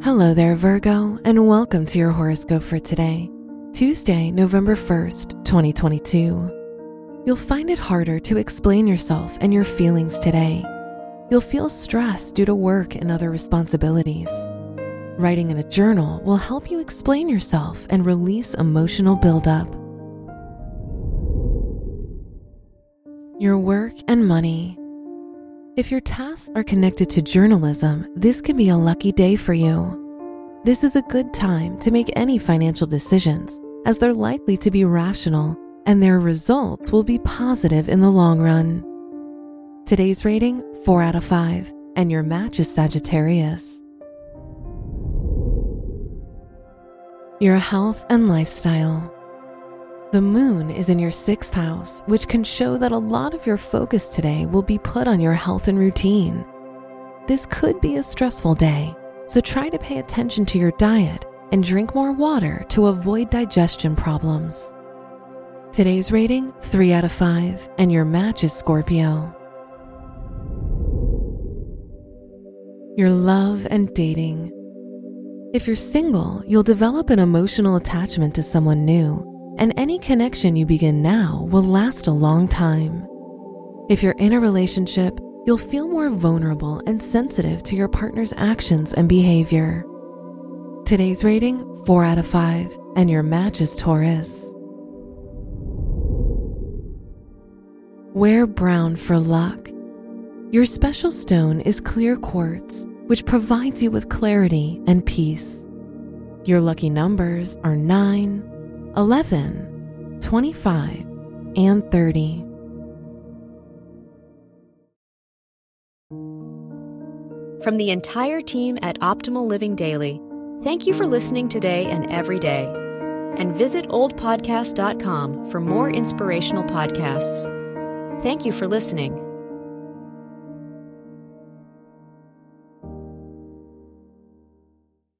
Hello there, Virgo, and welcome to your horoscope for today, Tuesday, November 1st, 2022. You'll find it harder to explain yourself and your feelings today. You'll feel stressed due to work and other responsibilities. Writing in a journal will help you explain yourself and release emotional buildup. Your work and money. If your tasks are connected to journalism, this can be a lucky day for you. This is a good time to make any financial decisions, as they're likely to be rational and their results will be positive in the long run. Today's rating 4 out of 5, and your match is Sagittarius. Your health and lifestyle. The moon is in your sixth house, which can show that a lot of your focus today will be put on your health and routine. This could be a stressful day, so try to pay attention to your diet and drink more water to avoid digestion problems. Today's rating 3 out of 5, and your match is Scorpio. Your love and dating. If you're single, you'll develop an emotional attachment to someone new and any connection you begin now will last a long time. If you're in a relationship, you'll feel more vulnerable and sensitive to your partner's actions and behavior. Today's rating 4 out of 5, and your match is Taurus. Wear brown for luck. Your special stone is clear quartz, which provides you with clarity and peace. Your lucky numbers are 9, 11, 25, and 30. From the entire team at Optimal Living Daily, thank you for listening today and every day. And visit oldpodcast.com for more inspirational podcasts. Thank you for listening.